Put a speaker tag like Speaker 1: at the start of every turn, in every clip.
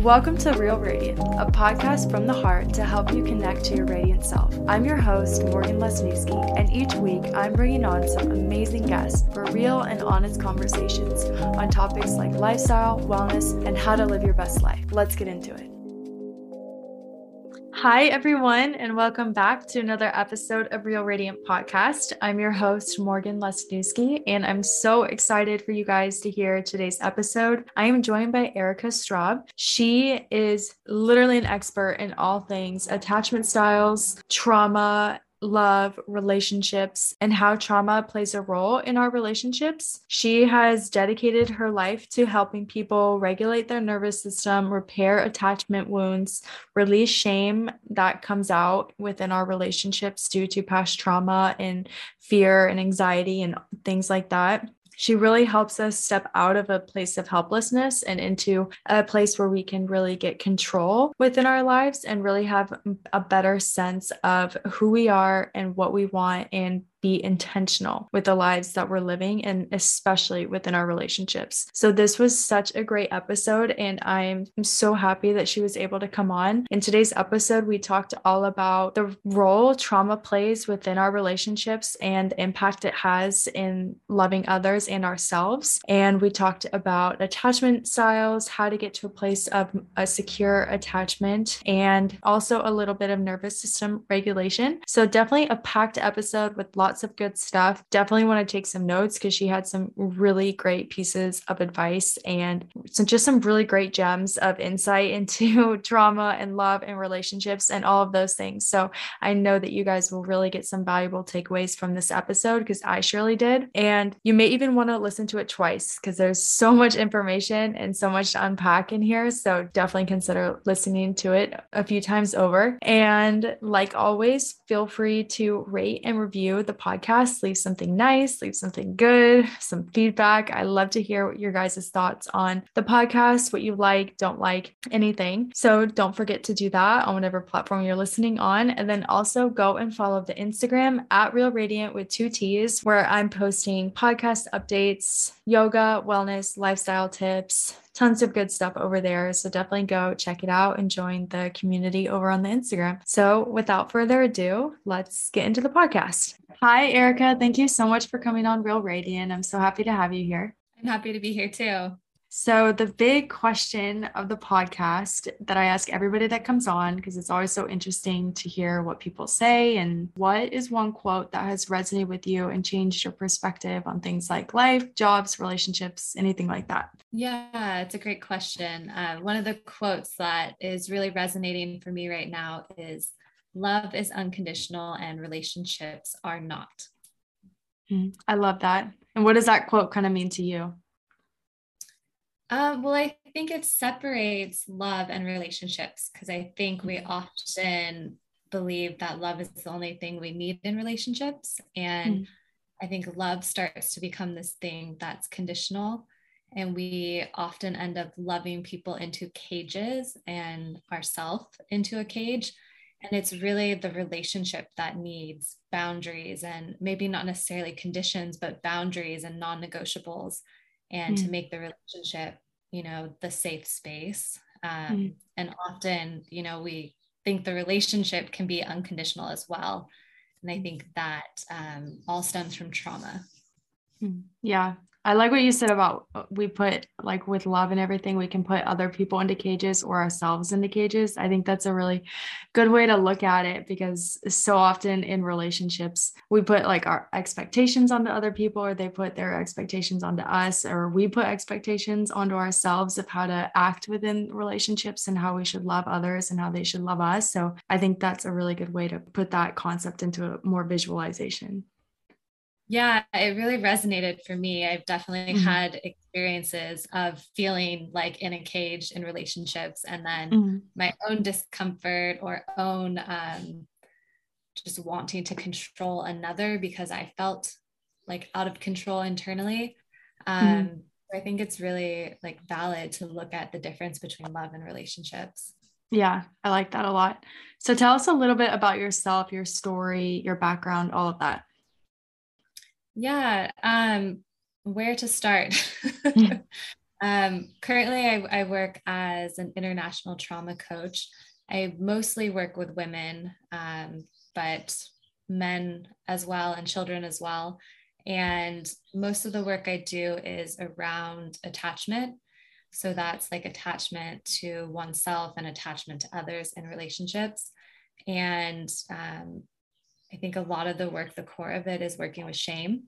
Speaker 1: Welcome to Real Radiant, a podcast from the heart to help you connect to your radiant self. I'm your host, Morgan Lesniewski, and each week I'm bringing on some amazing guests for real and honest conversations on topics like lifestyle, wellness, and how to live your best life. Let's get into it. Hi, everyone, and welcome back to another episode of Real Radiant Podcast. I'm your host, Morgan Lesniewski, and I'm so excited for you guys to hear today's episode. I am joined by Erika Straub. She is literally an expert in all things attachment styles, trauma, love, relationships, and how trauma plays a role in our relationships. She has dedicated her life to helping people regulate their nervous system, repair attachment wounds, release shame that comes out within our relationships due to past trauma and fear and anxiety and things like that she really helps us step out of a place of helplessness and into a place where we can really get control within our lives and really have a better sense of who we are and what we want and be intentional with the lives that we're living and especially within our relationships. So this was such a great episode and I'm so happy that she was able to come on. In today's episode we talked all about the role trauma plays within our relationships and the impact it has in loving others and ourselves. And we talked about attachment styles, how to get to a place of a secure attachment and also a little bit of nervous system regulation. So definitely a packed episode with lots lots of good stuff. Definitely want to take some notes because she had some really great pieces of advice and some just some really great gems of insight into trauma and love and relationships and all of those things. So I know that you guys will really get some valuable takeaways from this episode because I surely did. And you may even want to listen to it twice because there's so much information and so much to unpack in here. So definitely consider listening to it a few times over. And like always, feel free to rate and review the podcast. Leave something nice, leave something good, some feedback. I love to hear what your guys' thoughts on the podcast, what you like, don't like, anything. So don't forget to do that on whatever platform you're listening on. And then also go and follow the Instagram at Real Radiant with two T's, where I'm posting podcast updates, yoga, wellness, lifestyle tips, tons of good stuff over there. So definitely go check it out and join the community over on the Instagram. So without further ado, let's get into the podcast. Hi, Erika. Thank you so much for coming on Real Radiant. I'm so happy to have you here.
Speaker 2: I'm happy to be here too.
Speaker 1: So, the big question of the podcast that I ask everybody that comes on, because it's always so interesting to hear what people say, and what is one quote that has resonated with you and changed your perspective on things like life, jobs, relationships, anything like that?
Speaker 2: Yeah, it's a great question. Uh, one of the quotes that is really resonating for me right now is Love is unconditional and relationships are not.
Speaker 1: Hmm, I love that. And what does that quote kind of mean to you?
Speaker 2: Uh, well, I think it separates love and relationships because I think we mm-hmm. often believe that love is the only thing we need in relationships. And mm. I think love starts to become this thing that's conditional. And we often end up loving people into cages and ourselves into a cage. And it's really the relationship that needs boundaries and maybe not necessarily conditions, but boundaries and non negotiables and mm. to make the relationship you know the safe space um, mm. and often you know we think the relationship can be unconditional as well and i mm. think that um, all stems from trauma
Speaker 1: mm. yeah I like what you said about uh, we put like with love and everything, we can put other people into cages or ourselves into cages. I think that's a really good way to look at it because so often in relationships, we put like our expectations onto other people or they put their expectations onto us or we put expectations onto ourselves of how to act within relationships and how we should love others and how they should love us. So I think that's a really good way to put that concept into a more visualization.
Speaker 2: Yeah, it really resonated for me. I've definitely mm-hmm. had experiences of feeling like in a cage in relationships and then mm-hmm. my own discomfort or own um, just wanting to control another because I felt like out of control internally. Mm-hmm. Um, mm-hmm. I think it's really like valid to look at the difference between love and relationships.
Speaker 1: Yeah, I like that a lot. So tell us a little bit about yourself, your story, your background, all of that.
Speaker 2: Yeah. Um, where to start? Um, currently, I, I work as an international trauma coach. I mostly work with women, um, but men as well and children as well. And most of the work I do is around attachment. So that's like attachment to oneself and attachment to others in relationships. And um, I think a lot of the work, the core of it is working with shame.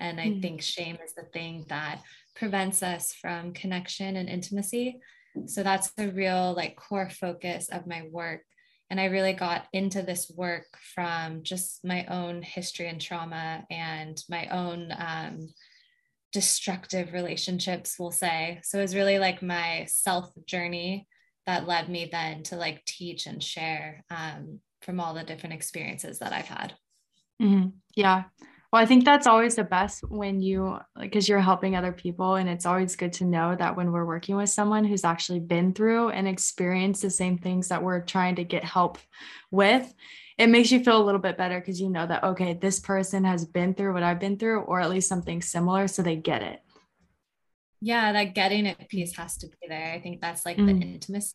Speaker 2: And I mm. think shame is the thing that prevents us from connection and intimacy. So that's the real like core focus of my work. And I really got into this work from just my own history and trauma and my own um, destructive relationships, we'll say. So it was really like my self journey that led me then to like teach and share um, from all the different experiences that I've had.
Speaker 1: Mm-hmm. Yeah. Well, I think that's always the best when you, because you're helping other people. And it's always good to know that when we're working with someone who's actually been through and experienced the same things that we're trying to get help with, it makes you feel a little bit better because you know that, okay, this person has been through what I've been through, or at least something similar. So they get it.
Speaker 2: Yeah, that getting it piece has to be there. I think that's like mm-hmm. the intimacy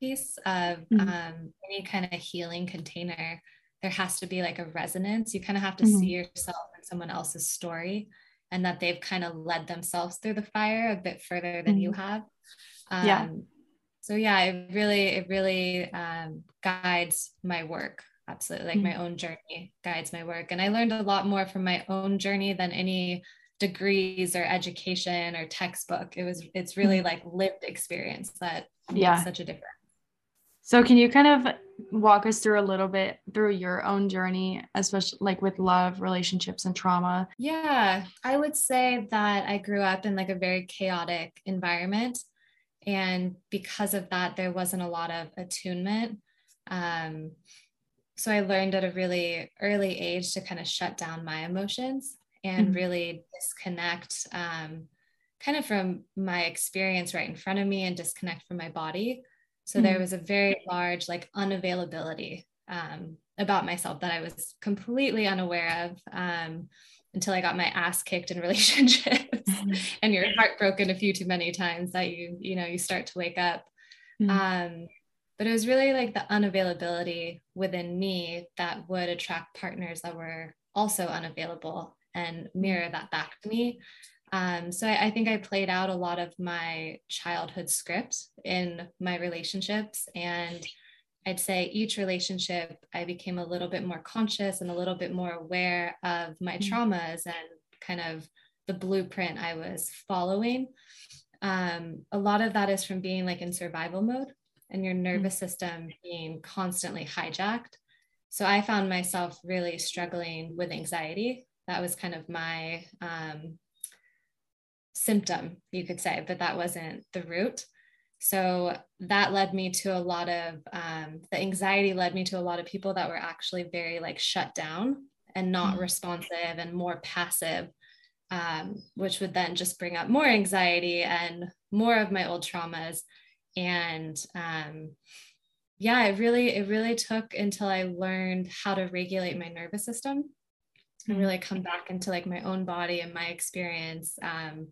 Speaker 2: piece of mm-hmm. um, any kind of healing container there has to be like a resonance. You kind of have to mm-hmm. see yourself in someone else's story and that they've kind of led themselves through the fire a bit further than mm-hmm. you have. Um, yeah. So yeah, it really, it really um, guides my work. Absolutely. Like mm-hmm. my own journey guides my work. And I learned a lot more from my own journey than any degrees or education or textbook. It was, it's really mm-hmm. like lived experience that yeah. makes such a difference.
Speaker 1: So can you kind of walk us through a little bit through your own journey, especially like with love, relationships, and trauma?
Speaker 2: Yeah, I would say that I grew up in like a very chaotic environment. And because of that, there wasn't a lot of attunement. Um, so I learned at a really early age to kind of shut down my emotions and mm-hmm. really disconnect um, kind of from my experience right in front of me and disconnect from my body so mm-hmm. there was a very large like unavailability um, about myself that I was completely unaware of um, until I got my ass kicked in relationships mm-hmm. and you're heartbroken a few too many times that you, you know, you start to wake up. Mm-hmm. Um, but it was really like the unavailability within me that would attract partners that were also unavailable and mirror that back to me. Um, so I, I, think I played out a lot of my childhood script in my relationships. And I'd say each relationship, I became a little bit more conscious and a little bit more aware of my mm-hmm. traumas and kind of the blueprint I was following. Um, a lot of that is from being like in survival mode and your mm-hmm. nervous system being constantly hijacked. So I found myself really struggling with anxiety. That was kind of my um, symptom, you could say, but that wasn't the root. So that led me to a lot of um, the anxiety led me to a lot of people that were actually very like shut down and not mm-hmm. responsive and more passive, um, which would then just bring up more anxiety and more of my old traumas. And um, yeah, it really, it really took until I learned how to regulate my nervous system and mm-hmm. really come back into like my own body and my experience um,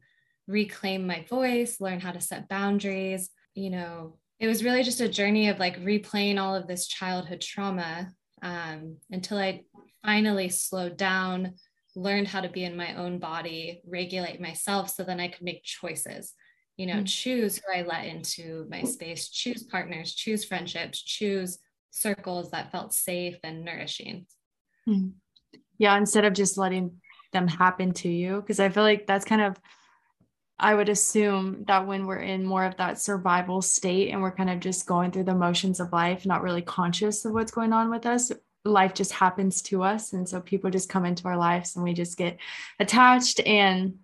Speaker 2: reclaim my voice, learn how to set boundaries. You know, it was really just a journey of like replaying all of this childhood trauma um, until I finally slowed down, learned how to be in my own body, regulate myself so then I could make choices. You know, mm-hmm. choose who I let into my space, choose partners, choose friendships, choose circles that felt safe and nourishing.
Speaker 1: Mm-hmm. Yeah, instead of just letting them happen to you, because I feel like that's kind of I would assume that when we're in more of that survival state and we're kind of just going through the motions of life, not really conscious of what's going on with us, life just happens to us. And so people just come into our lives and we just get attached and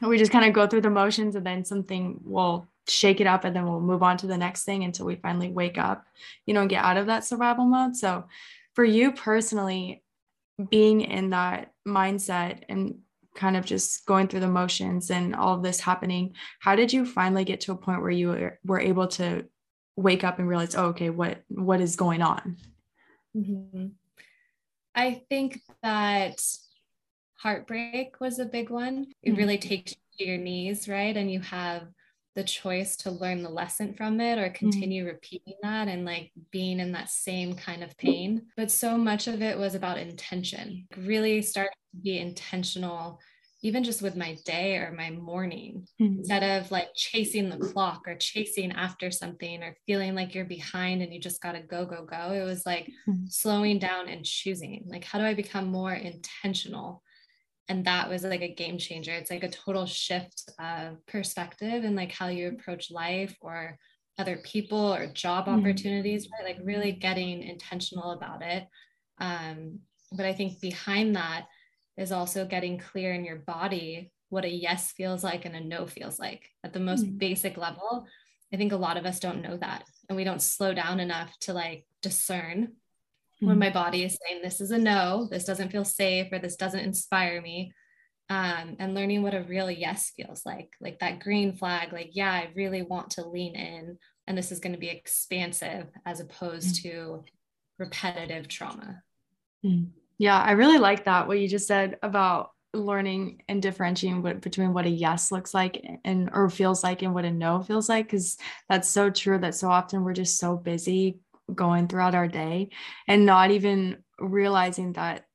Speaker 1: we just kind of go through the motions and then something will shake it up and then we'll move on to the next thing until we finally wake up, you know, and get out of that survival mode. So for you personally, being in that mindset and kind of just going through the motions and all of this happening how did you finally get to a point where you were able to wake up and realize oh okay what what is going on
Speaker 2: mm-hmm. i think that heartbreak was a big one it mm-hmm. really takes you to your knees right and you have the choice to learn the lesson from it or mm-hmm. continue mm-hmm. repeating that and like being in that same kind of pain. But so much of it was about intention, really start to be intentional even just with my day or my morning mm-hmm. instead of like chasing the clock or chasing after something or feeling like you're behind and you just got to go go go it was like mm-hmm. slowing down and choosing like how do i become more intentional and that was like a game changer it's like a total shift of perspective and like how you approach life or other people or job mm-hmm. opportunities right like really getting intentional about it um but i think behind that is also getting clear in your body what a yes feels like and a no feels like at the most mm-hmm. basic level. I think a lot of us don't know that and we don't slow down enough to like discern mm-hmm. when my body is saying this is a no, this doesn't feel safe or this doesn't inspire me. Um, and learning what a real yes feels like, like that green flag, like, yeah, I really want to lean in and this is going to be expansive as opposed mm-hmm. to repetitive trauma.
Speaker 1: Mm. Yeah, I really like that what you just said about learning and differentiating what, between what a yes looks like and or feels like and what a no feels like because that's so true that so often we're just so busy going throughout our day and not even realizing that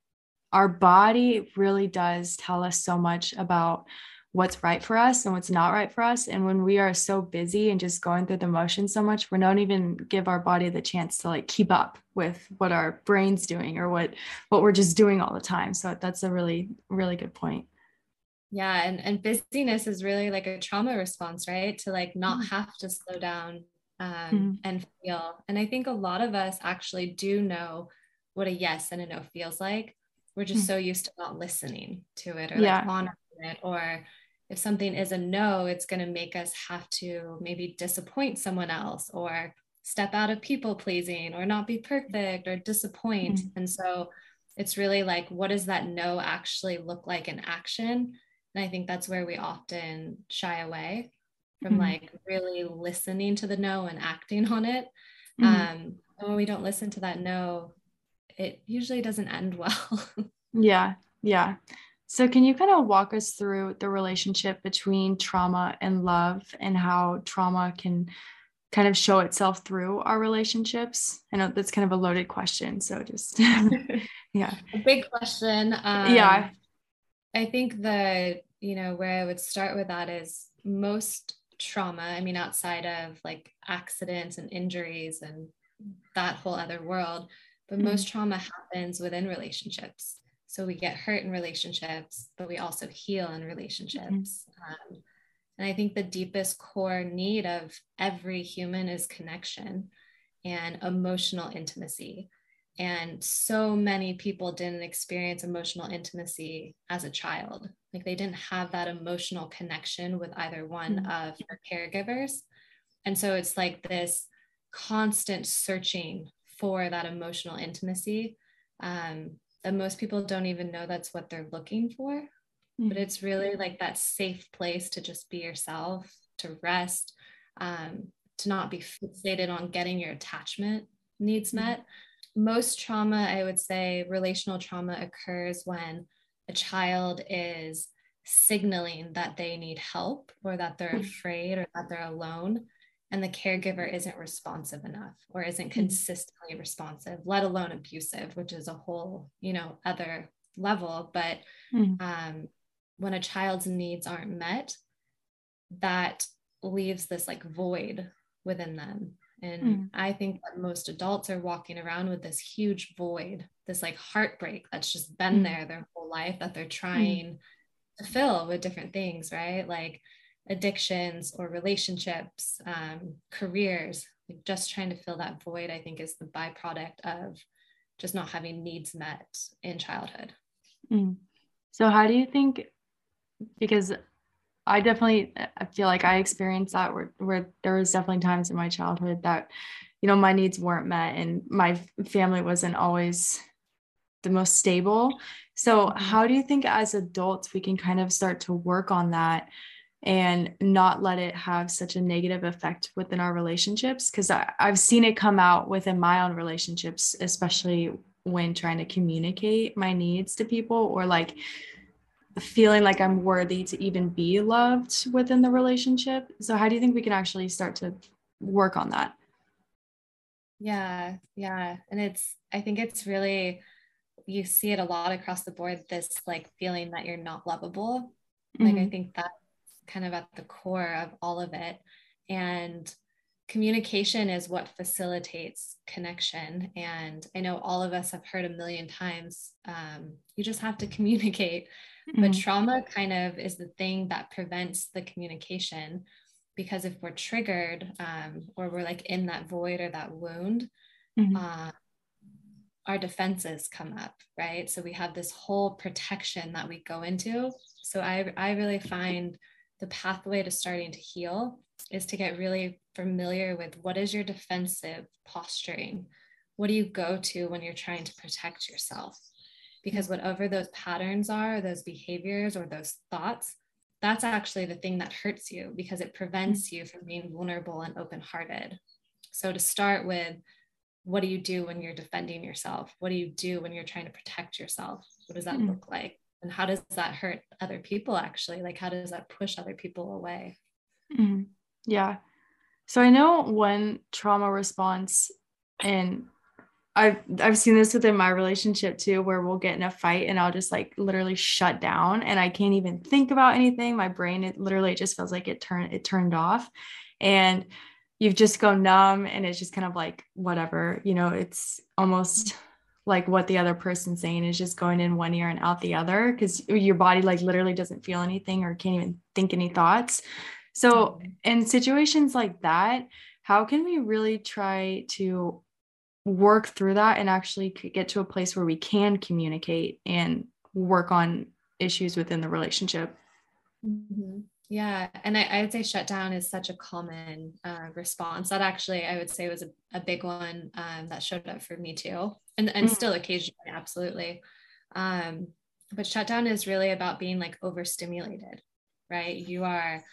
Speaker 1: our body really does tell us so much about what's right for us and what's not right for us. And when we are so busy and just going through the motions so much, we don't even give our body the chance to like keep up with what our brain's doing or what what we're just doing all the time. So that's a really, really good point.
Speaker 2: Yeah. And, and busyness is really like a trauma response, right? To like not mm-hmm. have to slow down um, mm-hmm. and feel. And I think a lot of us actually do know what a yes and a no feels like. We're just mm-hmm. so used to not listening to it or yeah. like honoring it or if something is a no, it's going to make us have to maybe disappoint someone else or step out of people pleasing or not be perfect or disappoint. Mm-hmm. And so it's really like, what does that no actually look like in action? And I think that's where we often shy away from mm-hmm. like really listening to the no and acting on it. Mm-hmm. Um, and when we don't listen to that no, it usually doesn't end well.
Speaker 1: yeah. Yeah. So, can you kind of walk us through the relationship between trauma and love and how trauma can kind of show itself through our relationships? I know that's kind of a loaded question. So, just yeah.
Speaker 2: A big question. Um,
Speaker 1: yeah.
Speaker 2: I think the, you know, where I would start with that is most trauma, I mean, outside of like accidents and injuries and that whole other world, but mm-hmm. most trauma happens within relationships. So we get hurt in relationships, but we also heal in relationships. Mm-hmm. Um, and I think the deepest core need of every human is connection and emotional intimacy. And so many people didn't experience emotional intimacy as a child. Like they didn't have that emotional connection with either one mm-hmm. of their caregivers. And so it's like this constant searching for that emotional intimacy. Um, that most people don't even know that's what they're looking for. Mm-hmm. But it's really like that safe place to just be yourself, to rest, um, to not be fixated on getting your attachment needs mm-hmm. met. Most trauma, I would say, relational trauma occurs when a child is signaling that they need help or that they're mm-hmm. afraid or that they're alone and the caregiver isn't responsive enough or isn't hmm. consistently responsive let alone abusive which is a whole you know other level but mm. um, when a child's needs aren't met that leaves this like void within them and mm. i think that most adults are walking around with this huge void this like heartbreak that's just been mm. there their whole life that they're hmm. trying to fill with different things right like addictions or relationships, um, careers, like just trying to fill that void, I think is the byproduct of just not having needs met in childhood.
Speaker 1: Mm. So, how do you think? Because I definitely I feel like I experienced that where, where there was definitely times in my childhood that, you know, my needs weren't met and my family wasn't always the most stable. So, mm-hmm. how do you think as adults we can kind of start to work on that and not let it have such a negative effect within our relationships because i've seen it come out within my own relationships especially when trying to communicate my needs to people or like feeling like I'm worthy to even be loved within the relationship. So, how do you think we can actually start to work on that?
Speaker 2: Yeah, yeah. And it's, I think it's really, you see it a lot across the board this like feeling that you're not lovable. Like, mm-hmm. I think that's kind of at the core of all of it. And communication is what facilitates connection. And I know all of us have heard a million times um, you just have to communicate. Mm-hmm. But trauma kind of is the thing that prevents the communication because if we're triggered um, or we're like in that void or that wound, mm-hmm. uh, our defenses come up, right? So we have this whole protection that we go into. So I, I really find the pathway to starting to heal is to get really familiar with what is your defensive posturing? What do you go to when you're trying to protect yourself? Because whatever those patterns are, those behaviors, or those thoughts, that's actually the thing that hurts you because it prevents you from being vulnerable and open hearted. So, to start with, what do you do when you're defending yourself? What do you do when you're trying to protect yourself? What does that mm-hmm. look like? And how does that hurt other people actually? Like, how does that push other people away?
Speaker 1: Mm-hmm. Yeah. So I know one trauma response, and I've I've seen this within my relationship too, where we'll get in a fight and I'll just like literally shut down and I can't even think about anything. My brain it literally just feels like it turned it turned off. And you've just go numb and it's just kind of like whatever, you know, it's almost like what the other person's saying is just going in one ear and out the other because your body like literally doesn't feel anything or can't even think any thoughts. So, mm-hmm. in situations like that, how can we really try to work through that and actually get to a place where we can communicate and work on issues within the relationship?
Speaker 2: Mm-hmm. Yeah. And I, I, would say shutdown is such a common uh, response. That actually, I would say, was a, a big one um, that showed up for me too. And, and mm-hmm. still occasionally, absolutely. Um, but shutdown is really about being like overstimulated, right? You are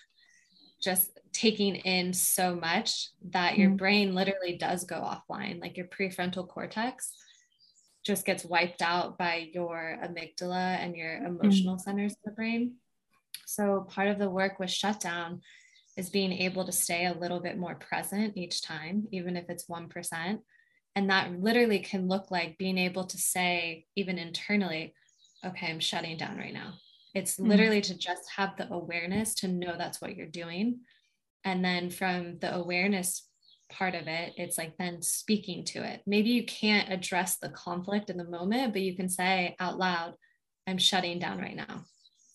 Speaker 2: just taking in so much that your mm-hmm. brain literally does go offline like your prefrontal cortex just gets wiped out by your amygdala and your mm-hmm. emotional mm-hmm. centers of the brain so part of the work with shutdown is being able to stay a little bit more present each time even if it's 1% and that literally can look like being able to say even internally okay i'm shutting down right now it's mm-hmm. literally to just have the awareness to know that's what you're doing. And then from the awareness part of it, it's like then speaking to it. Maybe you can't address the conflict in the moment, but you can say out loud, I'm shutting down right now.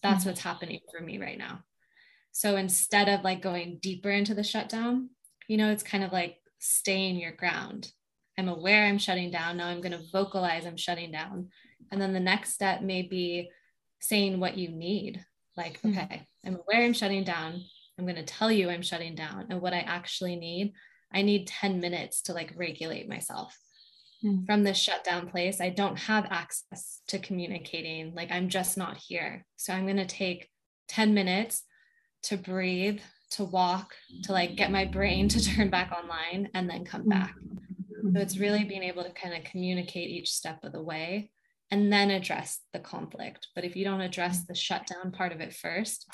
Speaker 2: That's mm-hmm. what's happening for me right now. So instead of like going deeper into the shutdown, you know, it's kind of like staying your ground. I'm aware I'm shutting down. Now I'm going to vocalize I'm shutting down. And then the next step may be saying what you need. Like, mm-hmm. okay, I'm aware I'm shutting down. I'm going to tell you I'm shutting down. And what I actually need, I need 10 minutes to like regulate myself. Mm-hmm. From this shutdown place, I don't have access to communicating. Like, I'm just not here. So I'm going to take 10 minutes to breathe, to walk, to like get my brain to turn back online and then come back. So it's really being able to kind of communicate each step of the way and then address the conflict. But if you don't address the shutdown part of it 1st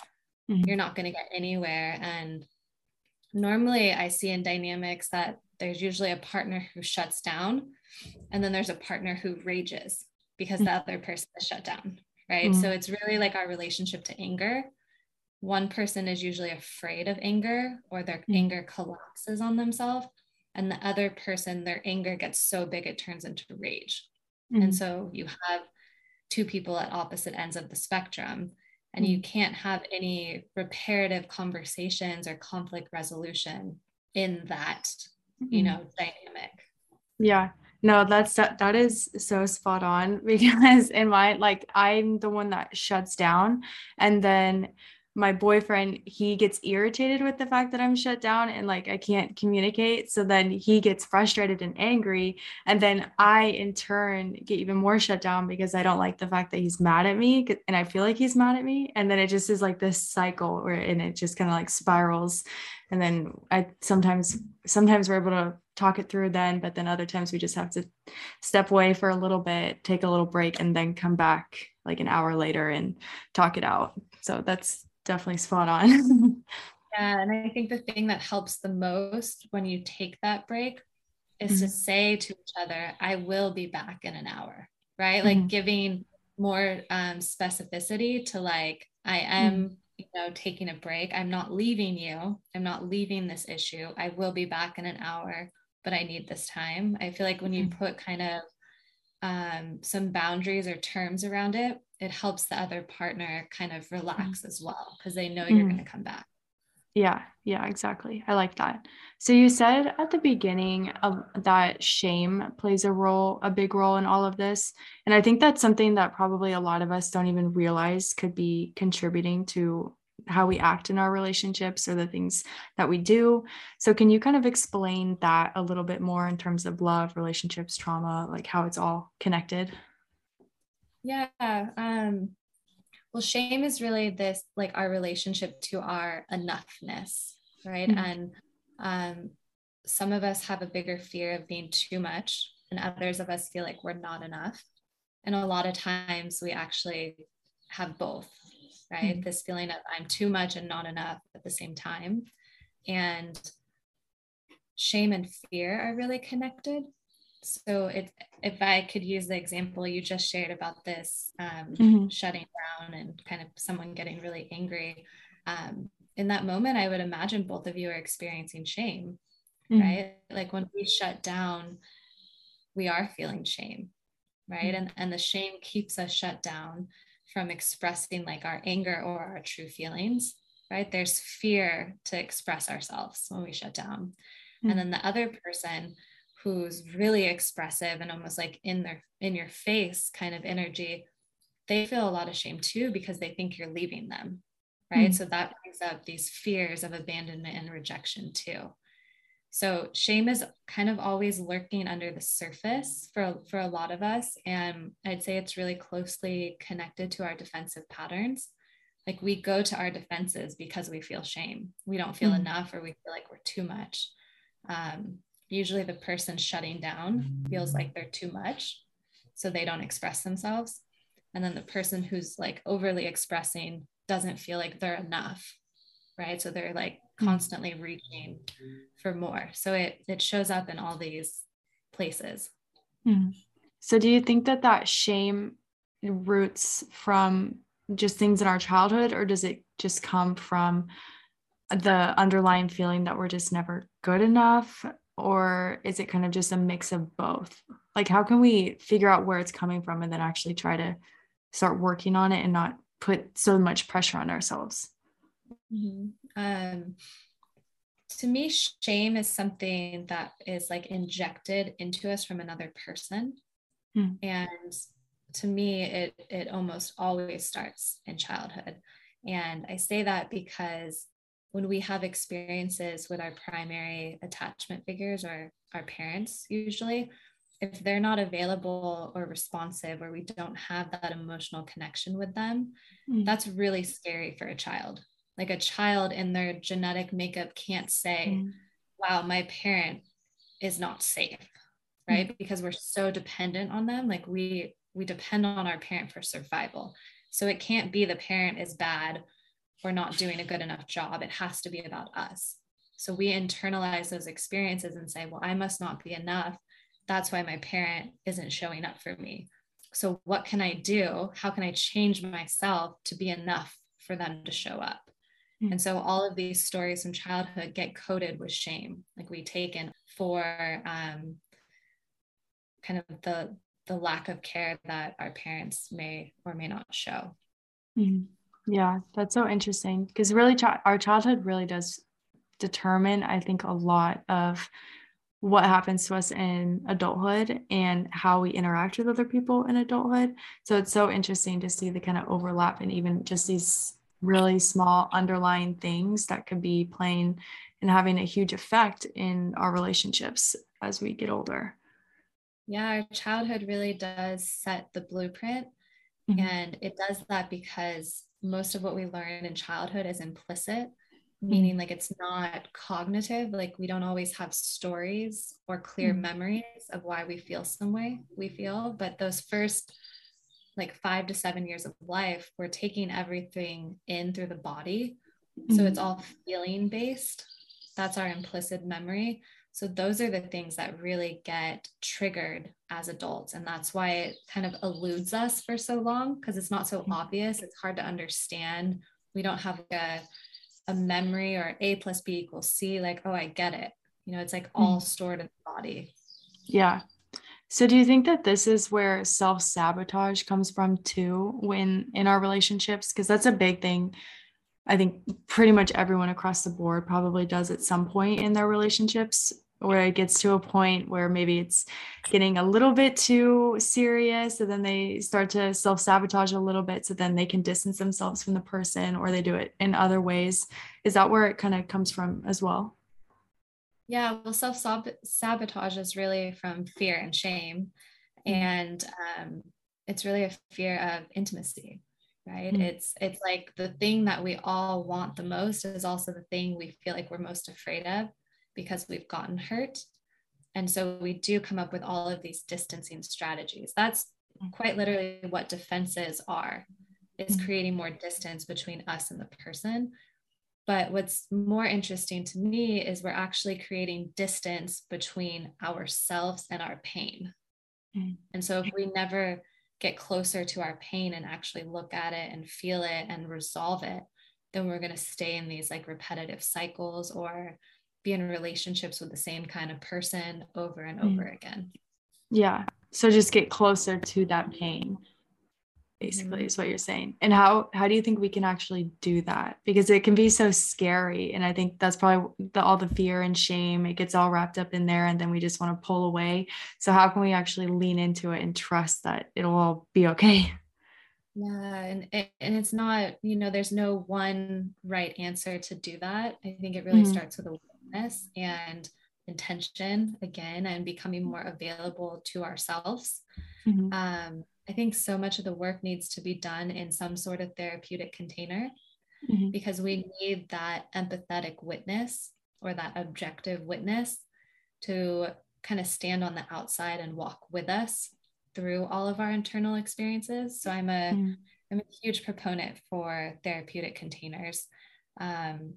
Speaker 2: you mm-hmm. you're not going to get anywhere. And normally I see in dynamics that there's usually a partner who shuts down, and then there's a partner who rages because mm-hmm. the other person is shut down. Right. Mm-hmm. So it's really like our relationship to anger. One person is usually afraid of anger or their mm-hmm. anger collapses on themselves. And the other person, their anger gets so big it turns into rage. Mm-hmm. And so you have two people at opposite ends of the spectrum, and mm-hmm. you can't have any reparative conversations or conflict resolution in that, mm-hmm. you know, dynamic.
Speaker 1: Yeah. No, that's that that is so spot on because in my like I'm the one that shuts down and then my boyfriend he gets irritated with the fact that i'm shut down and like i can't communicate. So then he gets frustrated and angry. And then i in turn get even more shut down because i don't like the fact that he's mad at me and i feel like he's mad at me. And then it just is like this cycle where and it just kind of like spirals. And then i sometimes sometimes we're able to talk it through then but then other times we just have to step away for a little bit take a little break and then come back like an hour later and talk it out. So that's definitely spot on.
Speaker 2: yeah. And I think the thing that helps the most when you take that break is mm-hmm. to say to each other, I will be back in an hour, right? Mm-hmm. Like giving more um, specificity to like, I am, mm-hmm. you know, taking a break. I'm not leaving you. I'm not leaving this issue. I will be back in an hour, but I need this time. I feel like when you mm-hmm. put kind of um, some boundaries or terms around it, it helps the other partner kind of relax mm-hmm. as well because they know you're mm-hmm. going to come back.
Speaker 1: Yeah, yeah, exactly. I like that. So you said at the beginning of, that shame plays a role, a big role in all of this. And I think that's something that probably a lot of us don't even realize could be contributing to how we act in our relationships or the things that we do. So can you kind of explain that a little bit more in terms of love, relationships, trauma, like how it's all connected?
Speaker 2: Yeah. Um well shame is really this like our relationship to our enoughness right mm-hmm. and um, some of us have a bigger fear of being too much and others of us feel like we're not enough and a lot of times we actually have both right mm-hmm. this feeling of i'm too much and not enough at the same time and shame and fear are really connected so it, if I could use the example you just shared about this um, mm-hmm. shutting down and kind of someone getting really angry, um, in that moment, I would imagine both of you are experiencing shame, mm-hmm. right? Like when we shut down, we are feeling shame, right? Mm-hmm. And, and the shame keeps us shut down from expressing like our anger or our true feelings, right? There's fear to express ourselves when we shut down. And mm. then the other person, who's really expressive and almost like in their in your face kind of energy they feel a lot of shame too because they think you're leaving them right? Mm-hmm. so that brings up these fears of abandonment and rejection too. So shame is kind of always lurking under the surface for for a lot of us and i'd say it's really closely connected to our defensive patterns. Like we go to our defenses because we feel shame. We don't feel mm-hmm. enough or we feel like we're too much. Um, usually the person shutting down feels like they're too much so they don't express themselves. And then the person who's like overly expressing doesn't feel like they're enough right? So they're like hmm. constantly reaching for more. So it it shows up in all these places.
Speaker 1: Mm. so do you think that that shame roots from just things in our childhood or does it just come from the underlying feeling that we're just never good enough or is it kind of just a mix of both like how can we figure out where it's coming from and then actually try to start working on it and not put so much pressure on ourselves
Speaker 2: mm-hmm. um, to me shame is something that is like injected into us from another person mm. and to me it it almost always starts in childhood and i say that because when we have experiences with our primary attachment figures or our parents, usually, if they're not available or responsive, or we don't have that emotional connection with them, mm. that's really scary for a child. Like a child in their genetic makeup can't say, mm. wow, my parent is not safe, right? Mm. Because we're so dependent on them. Like we, we depend on our parent for survival. So it can't be the parent is bad we're not doing a good enough job. It has to be about us. So we internalize those experiences and say, well, I must not be enough. That's why my parent isn't showing up for me. So, what can I do? How can I change myself to be enough for them to show up? Mm-hmm. And so, all of these stories from childhood get coded with shame. Like we take in for um, kind of the the lack of care that our parents may or may not show.
Speaker 1: Mm-hmm. Yeah, that's so interesting because really, ch- our childhood really does determine, I think, a lot of what happens to us in adulthood and how we interact with other people in adulthood. So it's so interesting to see the kind of overlap and even just these really small underlying things that could be playing and having a huge effect in our relationships as we get older.
Speaker 2: Yeah, our childhood really does set the blueprint. Mm-hmm. And it does that because most of what we learn in childhood is implicit meaning mm-hmm. like it's not cognitive like we don't always have stories or clear mm-hmm. memories of why we feel some way we feel but those first like five to seven years of life, we're taking everything in through the body. Mm-hmm. So it's all feeling based. That's our implicit memory. So those are the things that really get triggered as adults. And that's why it kind of eludes us for so long because it's not so mm-hmm. obvious. It's hard to understand. We don't have a, a memory or A plus B equals C, like, oh, I get it. You know, it's like all mm-hmm. stored in the body.
Speaker 1: Yeah. So do you think that this is where self-sabotage comes from too when in our relationships because that's a big thing I think pretty much everyone across the board probably does at some point in their relationships where it gets to a point where maybe it's getting a little bit too serious and then they start to self-sabotage a little bit so then they can distance themselves from the person or they do it in other ways is that where it kind of comes from as well
Speaker 2: yeah well self-sabotage is really from fear and shame mm-hmm. and um, it's really a fear of intimacy right mm-hmm. it's it's like the thing that we all want the most is also the thing we feel like we're most afraid of because we've gotten hurt. And so we do come up with all of these distancing strategies. That's quite literally what defenses are is mm-hmm. creating more distance between us and the person. But what's more interesting to me is we're actually creating distance between ourselves and our pain. Mm. And so if we never get closer to our pain and actually look at it and feel it and resolve it, then we're going to stay in these like repetitive cycles or be in relationships with the same kind of person over and mm. over again.
Speaker 1: Yeah. So just get closer to that pain basically mm-hmm. is what you're saying. And how how do you think we can actually do that? Because it can be so scary and I think that's probably the, all the fear and shame it gets all wrapped up in there and then we just want to pull away. So how can we actually lean into it and trust that it'll all be okay?
Speaker 2: Yeah, and and it's not, you know, there's no one right answer to do that. I think it really mm-hmm. starts with a awareness and intention again and becoming more available to ourselves. Mm-hmm. Um, I think so much of the work needs to be done in some sort of therapeutic container mm-hmm. because we need that empathetic witness or that objective witness to kind of stand on the outside and walk with us through all of our internal experiences. So I'm a am mm. a huge proponent for therapeutic containers. Um,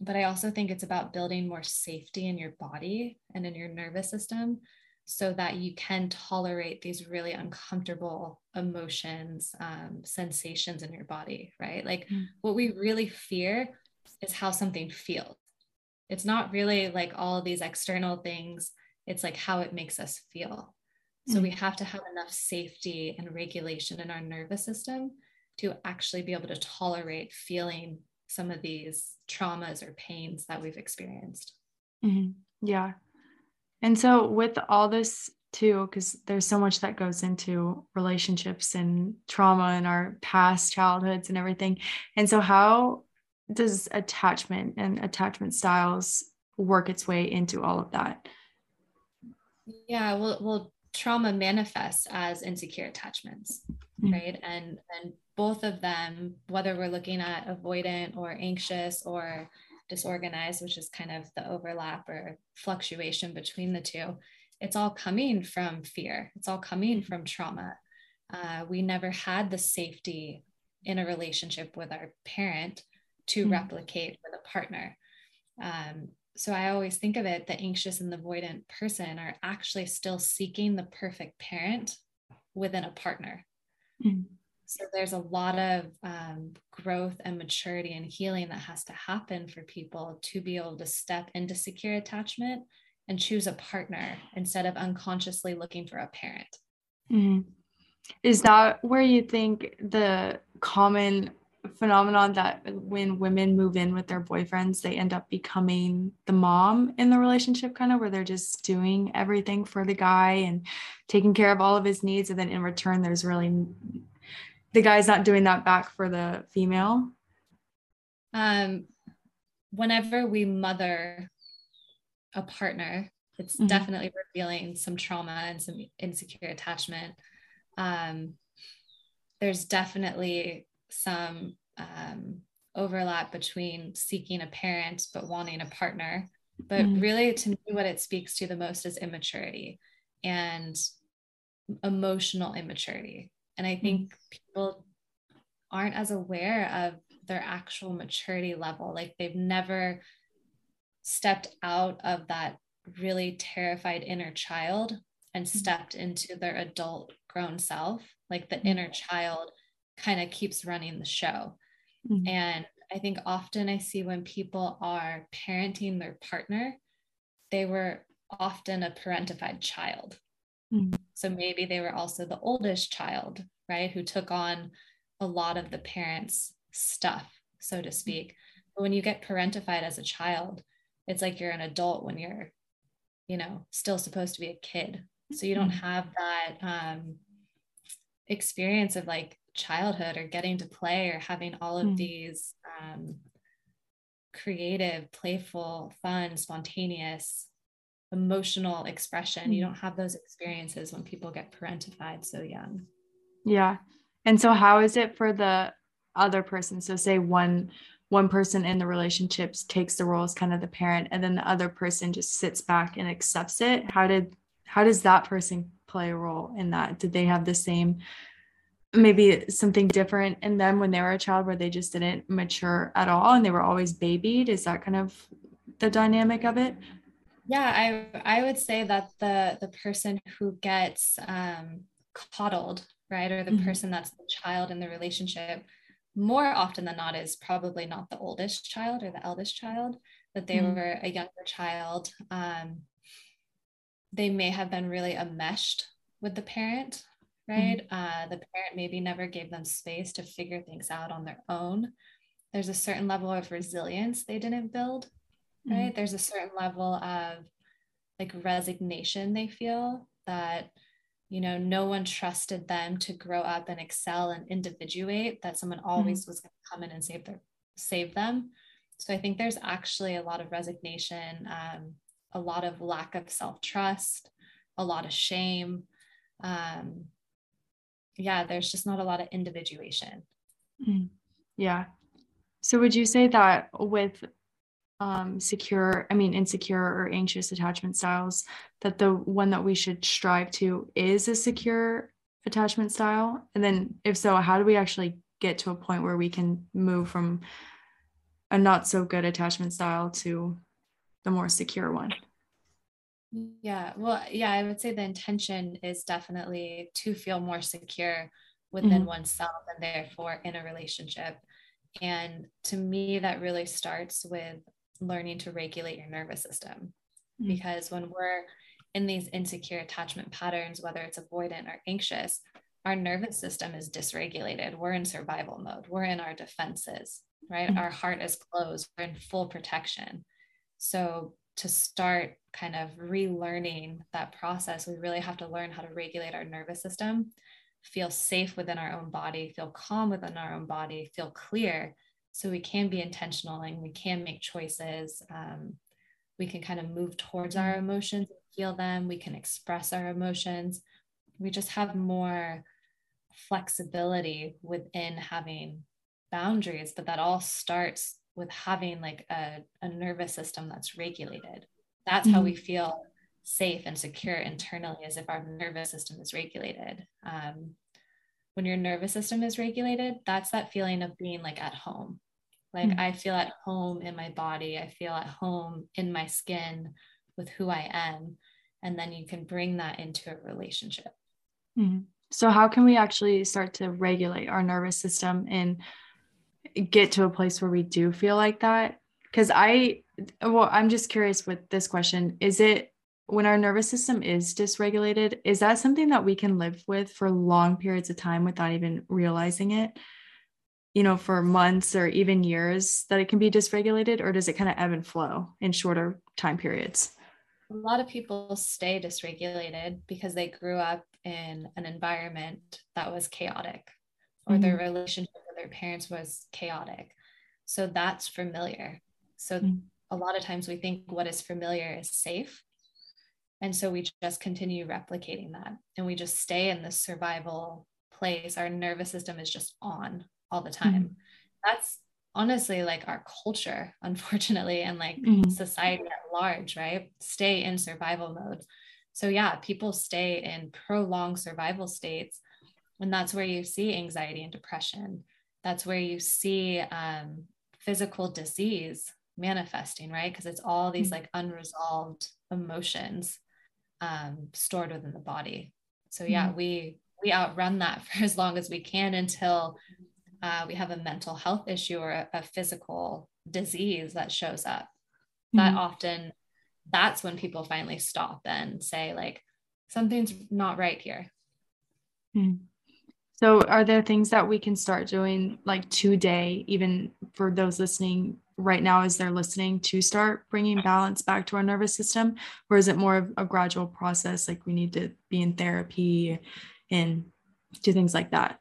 Speaker 2: but I also think it's about building more safety in your body and in your nervous system so that you can tolerate these really uncomfortable emotions, um, sensations in your body, right? Like mm. what we really fear is how something feels. It's not really like all these external things, it's like how it makes us feel. So mm. we have to have enough safety and regulation in our nervous system to actually be able to tolerate feeling some of these traumas or pains that we've experienced.
Speaker 1: Mm-hmm. Yeah. And so, with all this too, because there's so much that goes into relationships and trauma and our past childhoods and everything. And so, how does attachment and attachment styles work its way into all of that?
Speaker 2: Yeah, well, well, trauma manifests as insecure attachments, mm-hmm. right? And and both of them, whether we're looking at avoidant or anxious or disorganized, which is kind of the overlap or fluctuation between the two, it's all coming from fear. It's all coming from trauma. Uh, we never had the safety in a relationship with our parent to mm-hmm. replicate with a partner. Um, so I always think of it the anxious and the avoidant person are actually still seeking the perfect parent within a partner. Mm-hmm. So there's a lot of um, growth and maturity and healing that has to happen for people to be able to step into secure attachment and choose a partner instead of unconsciously looking for a parent.
Speaker 1: Mm-hmm. Is that where you think the common phenomenon that when women move in with their boyfriends, they end up becoming the mom in the relationship, kind of where they're just doing everything for the guy and taking care of all of his needs. And then in return, there's really the guy's not doing that back for the female?
Speaker 2: Um, whenever we mother a partner, it's mm-hmm. definitely revealing some trauma and some insecure attachment. Um, there's definitely some um, overlap between seeking a parent but wanting a partner. But mm-hmm. really, to me, what it speaks to the most is immaturity and emotional immaturity And I think people aren't as aware of their actual maturity level. Like they've never stepped out of that really terrified inner child and mm-hmm. stepped into their adult grown self. Like the mm-hmm. inner child kind of keeps running the show. Mm-hmm. And I think often I see when people are parenting their partner, they were often a parentified child. Mm-hmm. So maybe they were also the oldest child, right? Who took on a lot of the parents' stuff, so to speak. But when you get parentified as a child, it's like you're an adult when you're, you know, still supposed to be a kid. So you don't mm-hmm. have that um, experience of like childhood or getting to play or having all of these um, creative, playful, fun, spontaneous, emotional expression. You hmm. don't have those experiences when people get parentified so young.
Speaker 1: Yeah. And so how is it for the other person? So say one one person in the relationships takes the role as kind of the parent and then the other person just sits back and accepts it. How did how does that person play a role in that? Did they have the same maybe something different in them when they were a child where they just didn't mature at all and they were always babied is that kind of the dynamic of it
Speaker 2: yeah i i would say that the the person who gets um coddled right or the mm-hmm. person that's the child in the relationship more often than not is probably not the oldest child or the eldest child that they mm-hmm. were a younger child um they may have been really enmeshed with the parent right? Mm-hmm. Uh, the parent maybe never gave them space to figure things out on their own. There's a certain level of resilience they didn't build, right? Mm-hmm. There's a certain level of like resignation they feel that, you know, no one trusted them to grow up and excel and individuate, that someone always mm-hmm. was going to come in and save their save them. So I think there's actually a lot of resignation, um, a lot of lack of self-trust, a lot of shame. Um, yeah, there's just not a lot of individuation.
Speaker 1: Mm. Yeah. So would you say that with um, secure, I mean, insecure or anxious attachment styles, that the one that we should strive to is a secure attachment style? And then, if so, how do we actually get to a point where we can move from a not so good attachment style to the more secure one?
Speaker 2: Yeah, well, yeah, I would say the intention is definitely to feel more secure within mm-hmm. oneself and therefore in a relationship. And to me, that really starts with learning to regulate your nervous system. Mm-hmm. Because when we're in these insecure attachment patterns, whether it's avoidant or anxious, our nervous system is dysregulated. We're in survival mode, we're in our defenses, right? Mm-hmm. Our heart is closed, we're in full protection. So to start kind of relearning that process, we really have to learn how to regulate our nervous system, feel safe within our own body, feel calm within our own body, feel clear so we can be intentional and we can make choices. Um, we can kind of move towards our emotions, feel them, we can express our emotions. We just have more flexibility within having boundaries, but that all starts with having like a, a nervous system that's regulated. That's mm-hmm. how we mm-hmm. feel safe and secure internally, as if our nervous system is regulated. Um, when your nervous system is regulated, that's that feeling of being like at home. Like mm-hmm. I feel at home in my body, I feel at home in my skin with who I am. And then you can bring that into a relationship.
Speaker 1: Mm-hmm. So, how can we actually start to regulate our nervous system and get to a place where we do feel like that because i well i'm just curious with this question is it when our nervous system is dysregulated is that something that we can live with for long periods of time without even realizing it you know for months or even years that it can be dysregulated or does it kind of ebb and flow in shorter time periods
Speaker 2: a lot of people stay dysregulated because they grew up in an environment that was chaotic or mm-hmm. their relationship with their parents was chaotic. So that's familiar. So mm-hmm. a lot of times we think what is familiar is safe. And so we just continue replicating that and we just stay in this survival place. Our nervous system is just on all the time. Mm-hmm. That's honestly like our culture, unfortunately, and like mm-hmm. society at large, right? Stay in survival mode. So, yeah, people stay in prolonged survival states And that's where you see anxiety and depression. That's where you see um, physical disease manifesting, right? Because it's all these like unresolved emotions um, stored within the body. So yeah, mm-hmm. we we outrun that for as long as we can until uh, we have a mental health issue or a, a physical disease that shows up. Mm-hmm. That often, that's when people finally stop and say like, something's not right here.
Speaker 1: Mm-hmm. So, are there things that we can start doing like today, even for those listening right now as they're listening, to start bringing balance back to our nervous system? Or is it more of a gradual process? Like we need to be in therapy and do things like that?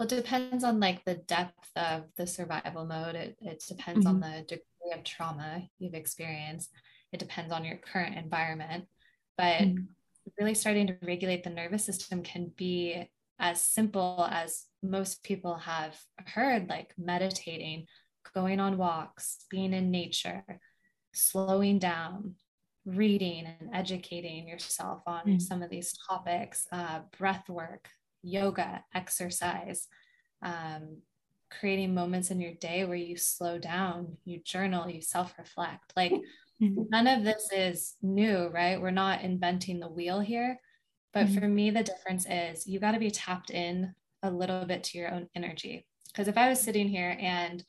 Speaker 2: Well, it depends on like the depth of the survival mode. It, it depends mm-hmm. on the degree of trauma you've experienced. It depends on your current environment. But mm-hmm. really starting to regulate the nervous system can be as simple as most people have heard, like meditating, going on walks, being in nature, slowing down, reading and educating yourself on mm. some of these topics, uh, breath work, yoga, exercise, um, creating moments in your day where you slow down, you journal, you self reflect. Like mm-hmm. none of this is new, right? We're not inventing the wheel here. But mm-hmm. for me, the difference is you got to be tapped in a little bit to your own energy. Because if I was sitting here and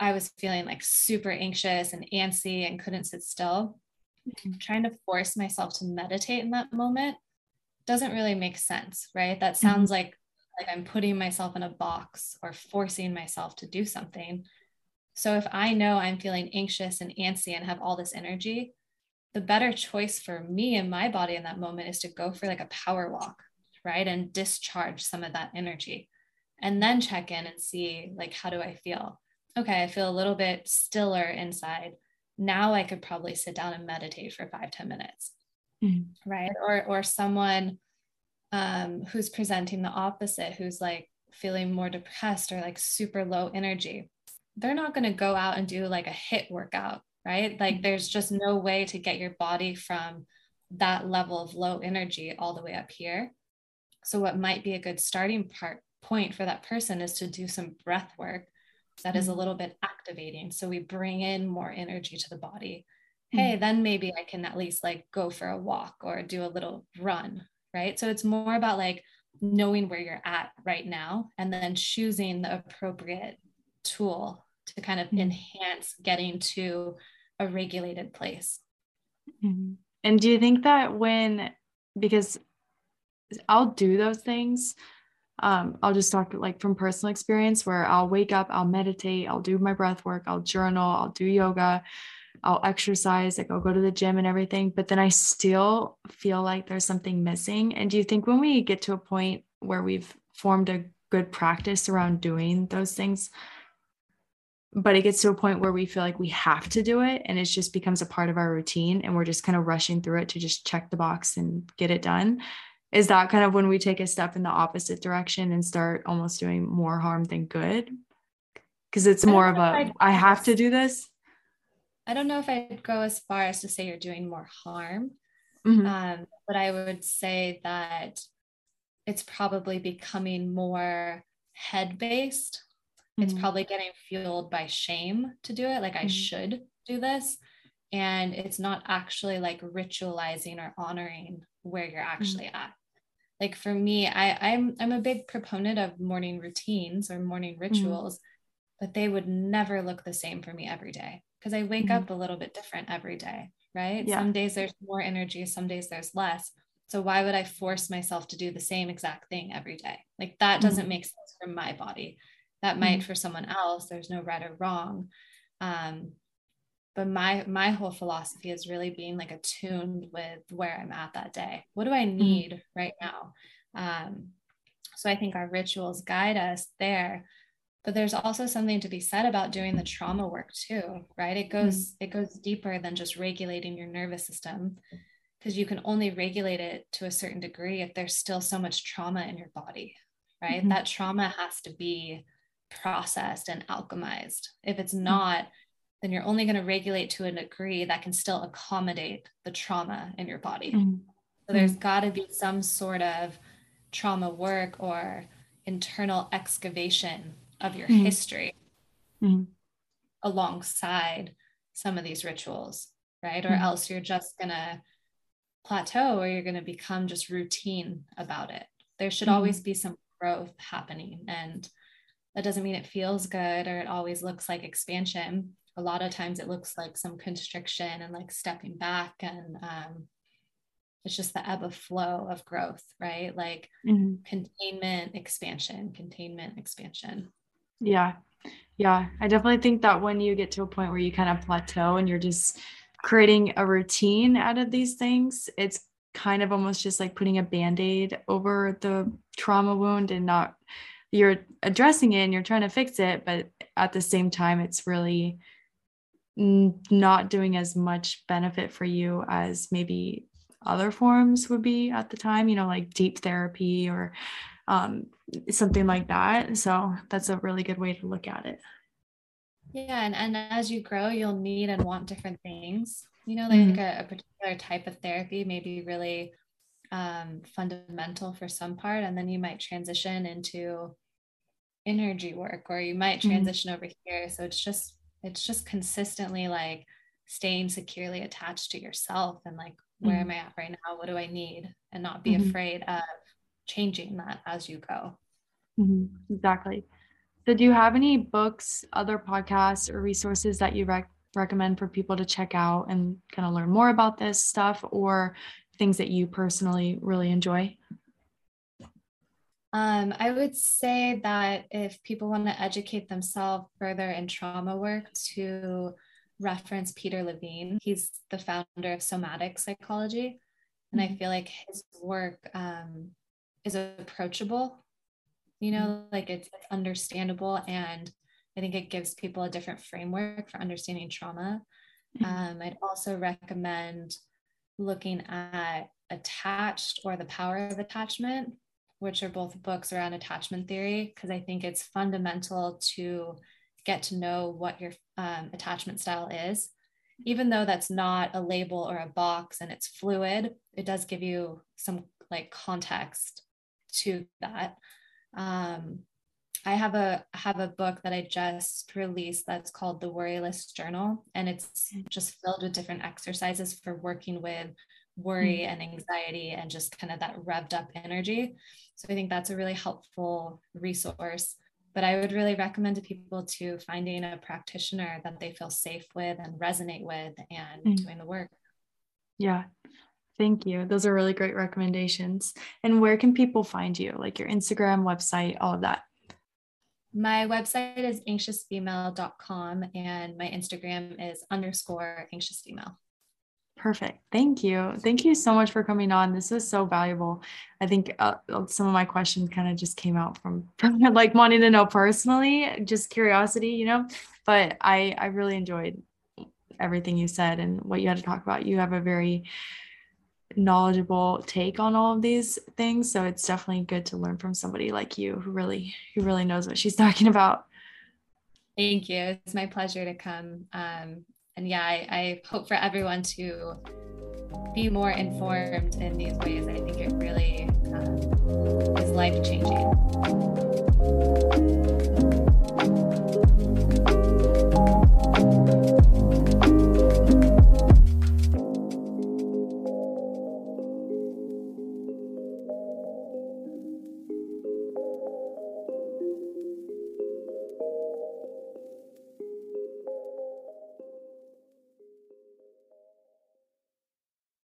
Speaker 2: I was feeling like super anxious and antsy and couldn't sit still, mm-hmm. trying to force myself to meditate in that moment doesn't really make sense, right? That mm-hmm. sounds mm-hmm. like like I'm putting myself in a box or forcing myself to do something. So if I know I'm feeling anxious and antsy and have all this energy, the better choice for me and my body in that moment is to go for like a power walk, right? And discharge some of that energy and then check in and see like how do I feel? Okay, I feel a little bit stiller inside. Now I could probably sit down and meditate for five ten minutes. Mm-hmm. Right. Or or someone um, who's presenting the opposite, who's like feeling more depressed or like super low energy. They're not going to go out and do like a HIIT workout right? Like mm-hmm. there's just no way to get your body from that level of low energy all the way up here. So what might be a good starting part point for that person is to do some breath work that is a mm-hmm. little bit activating. So we bring in more energy to the body. Hey, mm-hmm. then maybe I can at least like go for a walk or do a little run, right? So it's more about like knowing where you're at right now and then choosing the appropriate tool to kind of enhance getting to a regulated place.
Speaker 1: Mm-hmm. And do you think that when, because I'll do those things, um, I'll just talk like from personal experience where I'll wake up, I'll meditate, I'll do my breath work, I'll journal, I'll do yoga, I'll exercise, like I'll go to the gym and everything, but then I still feel like there's something missing. And do you think when we get to a point where we've formed a good practice around doing those things, but it gets to a point where we feel like we have to do it and it just becomes a part of our routine and we're just kind of rushing through it to just check the box and get it done is that kind of when we take a step in the opposite direction and start almost doing more harm than good because it's more of a I have to do this
Speaker 2: i don't know if i'd go as far as to say you're doing more harm mm-hmm. um, but i would say that it's probably becoming more head based it's mm-hmm. probably getting fueled by shame to do it like mm-hmm. i should do this and it's not actually like ritualizing or honoring where you're mm-hmm. actually at like for me i i'm i'm a big proponent of morning routines or morning mm-hmm. rituals but they would never look the same for me every day because i wake mm-hmm. up a little bit different every day right yeah. some days there's more energy some days there's less so why would i force myself to do the same exact thing every day like that doesn't make sense for my body that might mm-hmm. for someone else there's no right or wrong um, but my my whole philosophy is really being like attuned with where i'm at that day what do i mm-hmm. need mm-hmm. right now um, so i think our rituals guide us there but there's also something to be said about doing the trauma work too right it goes mm-hmm. it goes deeper than just regulating your nervous system because you can only regulate it to a certain degree if there's still so much trauma in your body right mm-hmm. that trauma has to be processed and alchemized. If it's mm-hmm. not, then you're only going to regulate to a degree that can still accommodate the trauma in your body. Mm-hmm. So there's mm-hmm. got to be some sort of trauma work or internal excavation of your mm-hmm. history mm-hmm. alongside some of these rituals, right? Or mm-hmm. else you're just going to plateau or you're going to become just routine about it. There should mm-hmm. always be some growth happening. And that doesn't mean it feels good or it always looks like expansion. A lot of times it looks like some constriction and like stepping back and um, it's just the ebb of flow of growth, right? Like mm-hmm. containment, expansion, containment, expansion.
Speaker 1: Yeah. Yeah. I definitely think that when you get to a point where you kind of plateau and you're just creating a routine out of these things, it's kind of almost just like putting a band aid over the trauma wound and not, you're addressing it and you're trying to fix it. But at the same time, it's really not doing as much benefit for you as maybe other forms would be at the time, you know, like deep therapy or um, something like that. So that's a really good way to look at it.
Speaker 2: Yeah. And, and as you grow, you'll need and want different things. You know, like mm-hmm. a, a, particular type of therapy may be really um, fundamental for some part, and then you might transition into energy work or you might mm-hmm. transition mm-hmm. over here. So it's just, it's just consistently like staying securely attached to yourself and like where mm-hmm. am I at right now? What do I need? And not be mm-hmm. afraid of changing that as you go.
Speaker 1: Mm-hmm. Exactly. So, do you have any books, other podcasts, or resources that you rec- recommend for people to check out and kind of learn more about this stuff, or things that you personally really enjoy?
Speaker 2: Um, I would say that if people want to educate themselves further in trauma work, to reference Peter Levine. He's the founder of somatic psychology. And I mm-hmm. feel like his work um, is approachable, you know, mm-hmm. like it's, it's understandable. And I think it gives people a different framework for understanding trauma. Mm-hmm. Um, I'd also recommend looking at Attached or The Power of Attachment, which are both books around attachment theory, because I think it's fundamental to get to know what your um, attachment style is. Even though that's not a label or a box and it's fluid, it does give you some like context to that. Um, I have a have a book that I just released that's called the Worry Less Journal, and it's just filled with different exercises for working with worry mm-hmm. and anxiety and just kind of that revved up energy. So I think that's a really helpful resource but I would really recommend to people to finding a practitioner that they feel safe with and resonate with and mm. doing the work.
Speaker 1: Yeah. Thank you. Those are really great recommendations. And where can people find you? Like your Instagram, website, all of that?
Speaker 2: My website is anxiousfemale.com and my Instagram is underscore anxious female.
Speaker 1: Perfect. Thank you. Thank you so much for coming on. This was so valuable. I think uh, uh some of my questions kind of just came out from, from like wanting to know personally, just curiosity, you know. But I I really enjoyed everything you said and what you had to talk about. You have a very knowledgeable take on all of these things, so it's definitely good to learn from somebody like you who really who really knows what she's talking about.
Speaker 2: Thank you. It's my pleasure to come um, and yeah, I, I hope for everyone to be more informed in these ways. I think it really um, is life changing.